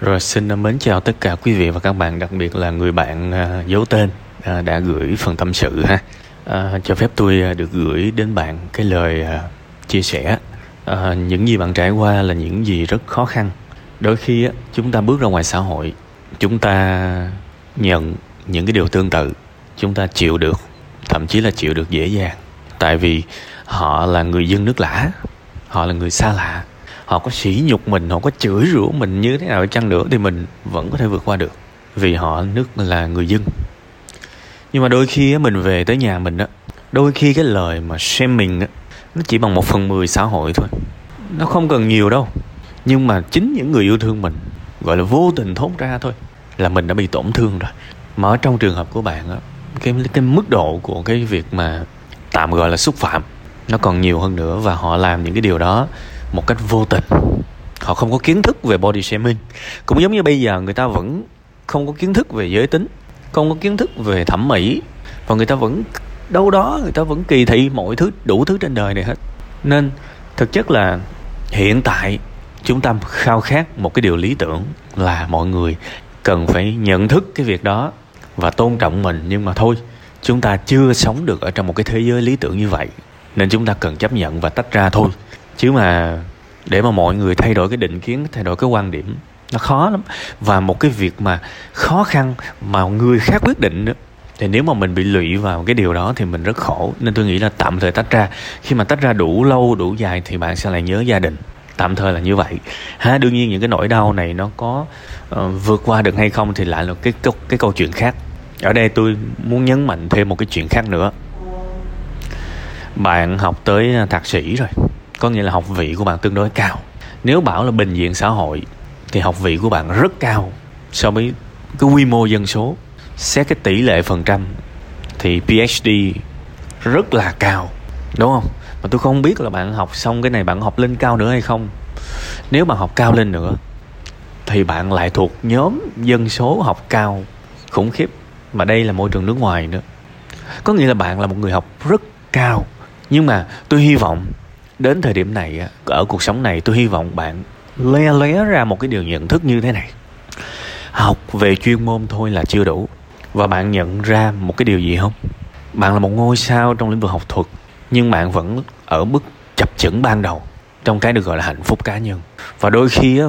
Rồi xin mến chào tất cả quý vị và các bạn, đặc biệt là người bạn uh, giấu tên à, đã gửi phần tâm sự ha. À, cho phép tôi à, được gửi đến bạn cái lời chia sẻ. À, những gì bạn trải qua là những gì rất khó khăn. Đôi khi á, chúng ta bước ra ngoài xã hội, chúng ta nhận những cái điều tương tự, chúng ta chịu được, thậm chí là chịu được dễ dàng. Tại vì họ là người dân nước lã, họ là người xa lạ, họ có sỉ nhục mình, họ có chửi rủa mình như thế nào chăng nữa thì mình vẫn có thể vượt qua được. Vì họ, nước là người dân. Nhưng mà đôi khi mình về tới nhà mình á, đôi khi cái lời mà xem mình á, nó chỉ bằng một phần mười xã hội thôi. Nó không cần nhiều đâu. Nhưng mà chính những người yêu thương mình, gọi là vô tình thốt ra thôi, là mình đã bị tổn thương rồi. Mà ở trong trường hợp của bạn á, cái cái mức độ của cái việc mà tạm gọi là xúc phạm, nó còn nhiều hơn nữa và họ làm những cái điều đó một cách vô tình. Họ không có kiến thức về body shaming. Cũng giống như bây giờ, người ta vẫn không có kiến thức về giới tính, không có kiến thức về thẩm mỹ, và người ta vẫn đâu đó người ta vẫn kỳ thị mọi thứ, đủ thứ trên đời này hết. Nên thực chất là hiện tại chúng ta khao khát một cái điều lý tưởng là mọi người cần phải nhận thức cái việc đó và tôn trọng mình. Nhưng mà thôi, chúng ta chưa sống được ở trong một cái thế giới lý tưởng như vậy, nên chúng ta cần chấp nhận và tách ra thôi chứ mà để mà mọi người thay đổi cái định kiến thay đổi cái quan điểm nó khó lắm. Và một cái việc mà khó khăn mà người khác quyết định nữa thì nếu mà mình bị lụy vào cái điều đó thì mình rất khổ. Nên tôi nghĩ là tạm thời tách ra. Khi mà tách ra đủ lâu đủ dài thì bạn sẽ lại nhớ gia đình. Tạm thời là như vậy. Ha đương nhiên những cái nỗi đau này nó có uh, vượt qua được hay không thì lại là cái cái, cái câu chuyện khác. Ở đây tôi muốn nhấn mạnh thêm một cái chuyện khác nữa. Bạn học tới thạc sĩ rồi có nghĩa là học vị của bạn tương đối cao. Nếu bảo là bình diện xã hội, thì học vị của bạn rất cao so với cái quy mô dân số. Xét cái tỷ lệ phần trăm, thì PhD rất là cao, đúng không? Mà tôi không biết là bạn học xong cái này bạn học lên cao nữa hay không. Nếu mà học cao lên nữa, thì bạn lại thuộc nhóm dân số học cao, khủng khiếp. Mà đây là môi trường nước ngoài nữa. Có nghĩa là bạn là một người học rất cao. Nhưng mà tôi hy vọng đến thời điểm này ở cuộc sống này tôi hy vọng bạn le lé ra một cái điều nhận thức như thế này. Học về chuyên môn thôi là chưa đủ. Và bạn nhận ra một cái điều gì không? Bạn là một ngôi sao trong lĩnh vực học thuật, nhưng bạn vẫn ở mức chập chững ban đầu trong cái được gọi là hạnh phúc cá nhân. Và đôi khi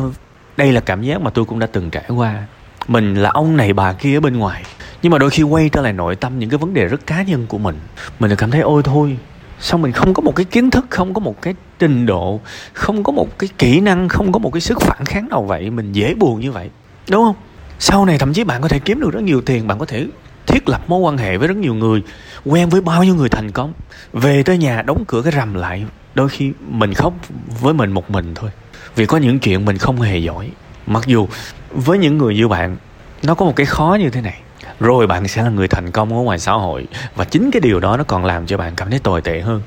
đây là cảm giác mà tôi cũng đã từng trải qua. Mình là ông này bà kia ở bên ngoài, nhưng mà đôi khi quay trở lại nội tâm những cái vấn đề rất cá nhân của mình. Mình lại cảm thấy ôi thôi sao mình không có một cái kiến thức, không có một cái trình độ, không có một cái kỹ năng, không có một cái sức phản kháng nào vậy? Mình dễ buồn như vậy, đúng không? Sau này thậm chí bạn có thể kiếm được rất nhiều tiền, bạn có thể thiết lập mối quan hệ với rất nhiều người, quen với bao nhiêu người thành công. Về tới nhà, đóng cửa cái rầm lại, đôi khi mình khóc với mình một mình thôi. Vì có những chuyện mình không hề giỏi. Mặc dù với những người như bạn, nó có một cái khó như thế này rồi bạn sẽ là người thành công ở ngoài xã hội. Và chính cái điều đó nó còn làm cho bạn cảm thấy tồi tệ hơn.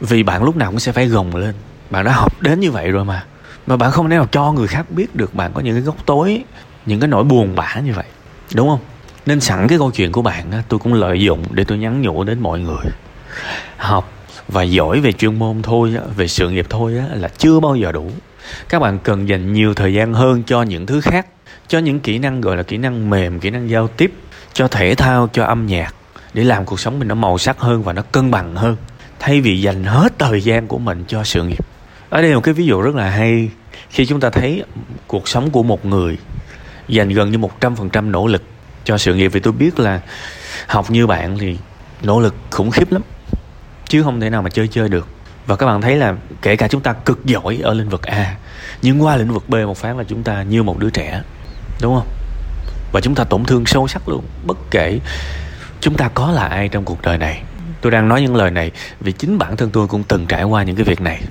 Vì bạn lúc nào cũng sẽ phải gồng lên. Bạn đã học đến như vậy rồi mà. Mà bạn không thể nào cho người khác biết được bạn có những cái góc tối những cái nỗi buồn bã như vậy. Đúng không? Nên sẵn cái câu chuyện của bạn á, tôi cũng lợi dụng để tôi nhắn nhủ đến mọi người. Học và giỏi về chuyên môn thôi về sự nghiệp thôi á, là chưa bao giờ đủ các bạn cần dành nhiều thời gian hơn cho những thứ khác, cho những kỹ năng gọi là kỹ năng mềm, kỹ năng giao tiếp, cho thể thao, cho âm nhạc, để làm cuộc sống mình nó màu sắc hơn và nó cân bằng hơn. Thay vì dành hết thời gian của mình cho sự nghiệp. Ở đây là một cái ví dụ rất là hay. Khi chúng ta thấy cuộc sống của một người dành gần như một trăm phần trăm nỗ lực cho sự nghiệp vì tôi biết là học như bạn thì nỗ lực khủng khiếp lắm, chứ không thể nào mà chơi chơi được và các bạn thấy là kể cả chúng ta cực giỏi ở lĩnh vực A, nhưng qua lĩnh vực B một phát là chúng ta như một đứa trẻ, đúng không? Và chúng ta tổn thương sâu sắc luôn. Bất kể chúng ta có là ai trong cuộc đời này. Tôi đang nói những lời này vì chính bản thân tôi cũng từng trải qua những cái việc này.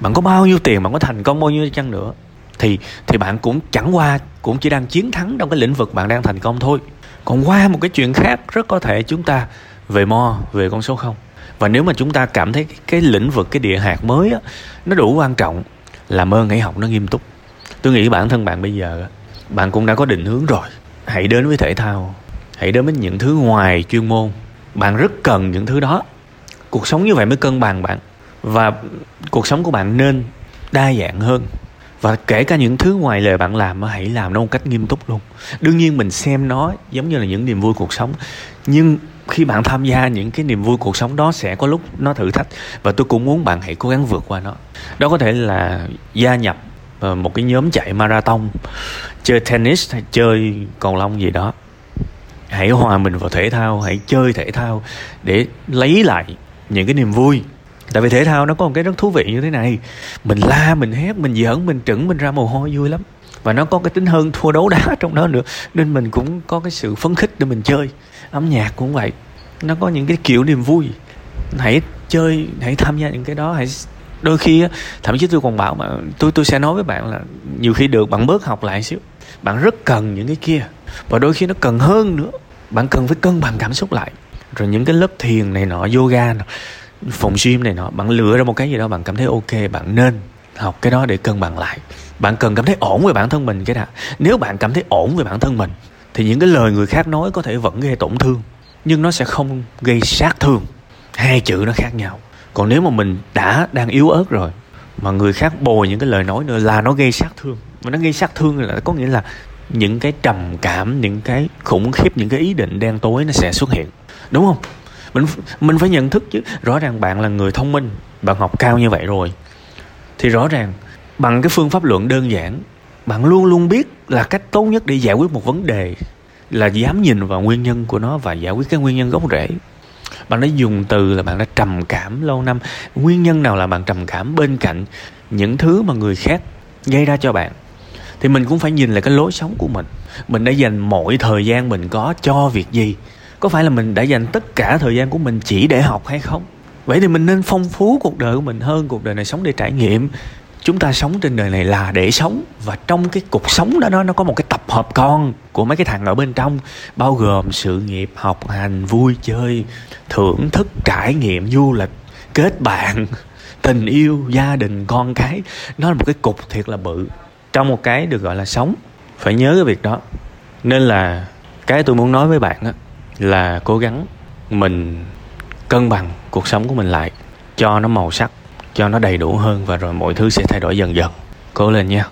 Bạn có bao nhiêu tiền, bạn có thành công bao nhiêu chăng nữa, thì thì bạn cũng chẳng qua, cũng chỉ đang chiến thắng trong cái lĩnh vực bạn đang thành công thôi. Còn qua một cái chuyện khác rất có thể chúng ta về mo, về con số không và nếu mà chúng ta cảm thấy cái, cái lĩnh vực cái địa hạt mới á, nó đủ quan trọng làm ơn hãy học nó nghiêm túc. Tôi nghĩ bản thân bạn bây giờ bạn cũng đã có định hướng rồi. Hãy đến với thể thao hãy đến với những thứ ngoài chuyên môn. Bạn rất cần những thứ đó. Cuộc sống như vậy mới cân bằng bạn. Và cuộc sống của bạn nên đa dạng hơn. Và kể cả những thứ ngoài lề bạn làm hãy làm nó một cách nghiêm túc luôn. Đương nhiên mình xem nó giống như là những niềm vui cuộc sống nhưng khi bạn tham gia những cái niềm vui cuộc sống đó sẽ có lúc nó thử thách. Và tôi cũng muốn bạn hãy cố gắng vượt qua nó. Đó có thể là gia nhập ờ, một cái nhóm chạy marathon, chơi tennis hay chơi cầu lông gì đó. Hãy hòa mình vào thể thao, hãy chơi thể thao để lấy lại những cái niềm vui. Tại vì thể thao nó có một cái rất thú vị như thế này. Mình la, mình hét, mình giỡn, mình trứng mình ra mồ hôi, vui lắm và nó có cái tính hơn thua đấu đá trong đó nữa. Nên mình cũng có cái sự phấn khích để mình chơi. Âm nhạc cũng vậy. Nó có những cái kiểu niềm vui. Hãy chơi hãy tham gia những cái đó. Hãy đôi khi thậm chí tôi còn bảo mà tôi tôi sẽ nói với bạn là nhiều khi được bạn bớt học lại xíu. Bạn rất cần những cái kia. Và đôi khi nó cần hơn nữa. Bạn cần phải cân bằng cảm xúc lại. Rồi những cái lớp thiền này nọ yoga nọ, phòng gym này nọ bạn lựa ra một cái gì đó bạn cảm thấy ok bạn nên học cái đó để cân bằng lại bạn cần cảm thấy ổn về bản thân mình cái nào nếu bạn cảm thấy ổn về bản thân mình, thì những cái lời người khác nói có thể vẫn gây tổn thương, nhưng nó sẽ không gây sát thương. Hai chữ nó khác nhau. Còn nếu mà mình đã đang yếu ớt rồi, mà người khác bồi những cái lời nói nữa là nó gây sát thương. Mà nó gây sát thương là, có nghĩa là những cái trầm cảm, những cái khủng khiếp, những cái ý định đen tối nó sẽ xuất hiện. Đúng không? Mình mình phải nhận thức chứ. Rõ ràng bạn là người thông minh, bạn học cao như vậy rồi, thì rõ ràng bằng cái phương pháp luận đơn giản, bạn luôn luôn biết là cách tốt nhất để giải quyết một vấn đề là dám nhìn vào nguyên nhân của nó và giải quyết cái nguyên nhân gốc rễ. Bạn đã dùng từ là bạn đã trầm cảm lâu năm. Nguyên nhân nào là bạn trầm cảm? Bên cạnh những thứ mà người khác gây ra cho bạn, thì mình cũng phải nhìn lại cái lối sống của mình. Mình đã dành mọi thời gian mình có cho việc gì? Có phải là mình đã dành tất cả thời gian của mình chỉ để học hay không? Vậy thì mình nên phong phú cuộc đời của mình hơn, cuộc đời này sống để trải nghiệm chúng ta sống trên đời này là để sống. Và trong cái cuộc sống đó nó nó có một cái tập hợp con của mấy cái thằng ở bên trong, bao gồm sự nghiệp, học hành, vui chơi, thưởng thức, trải nghiệm, du lịch, kết bạn, tình yêu, gia đình, con cái. Nó là một cái cục thiệt là bự. Trong một cái được gọi là sống. Phải nhớ cái việc đó. Nên là cái tôi muốn nói với bạn á, là cố gắng mình cân bằng cuộc sống của mình lại cho nó màu sắc cho nó đầy đủ hơn và rồi mọi thứ sẽ thay đổi dần dần. Cố lên nha.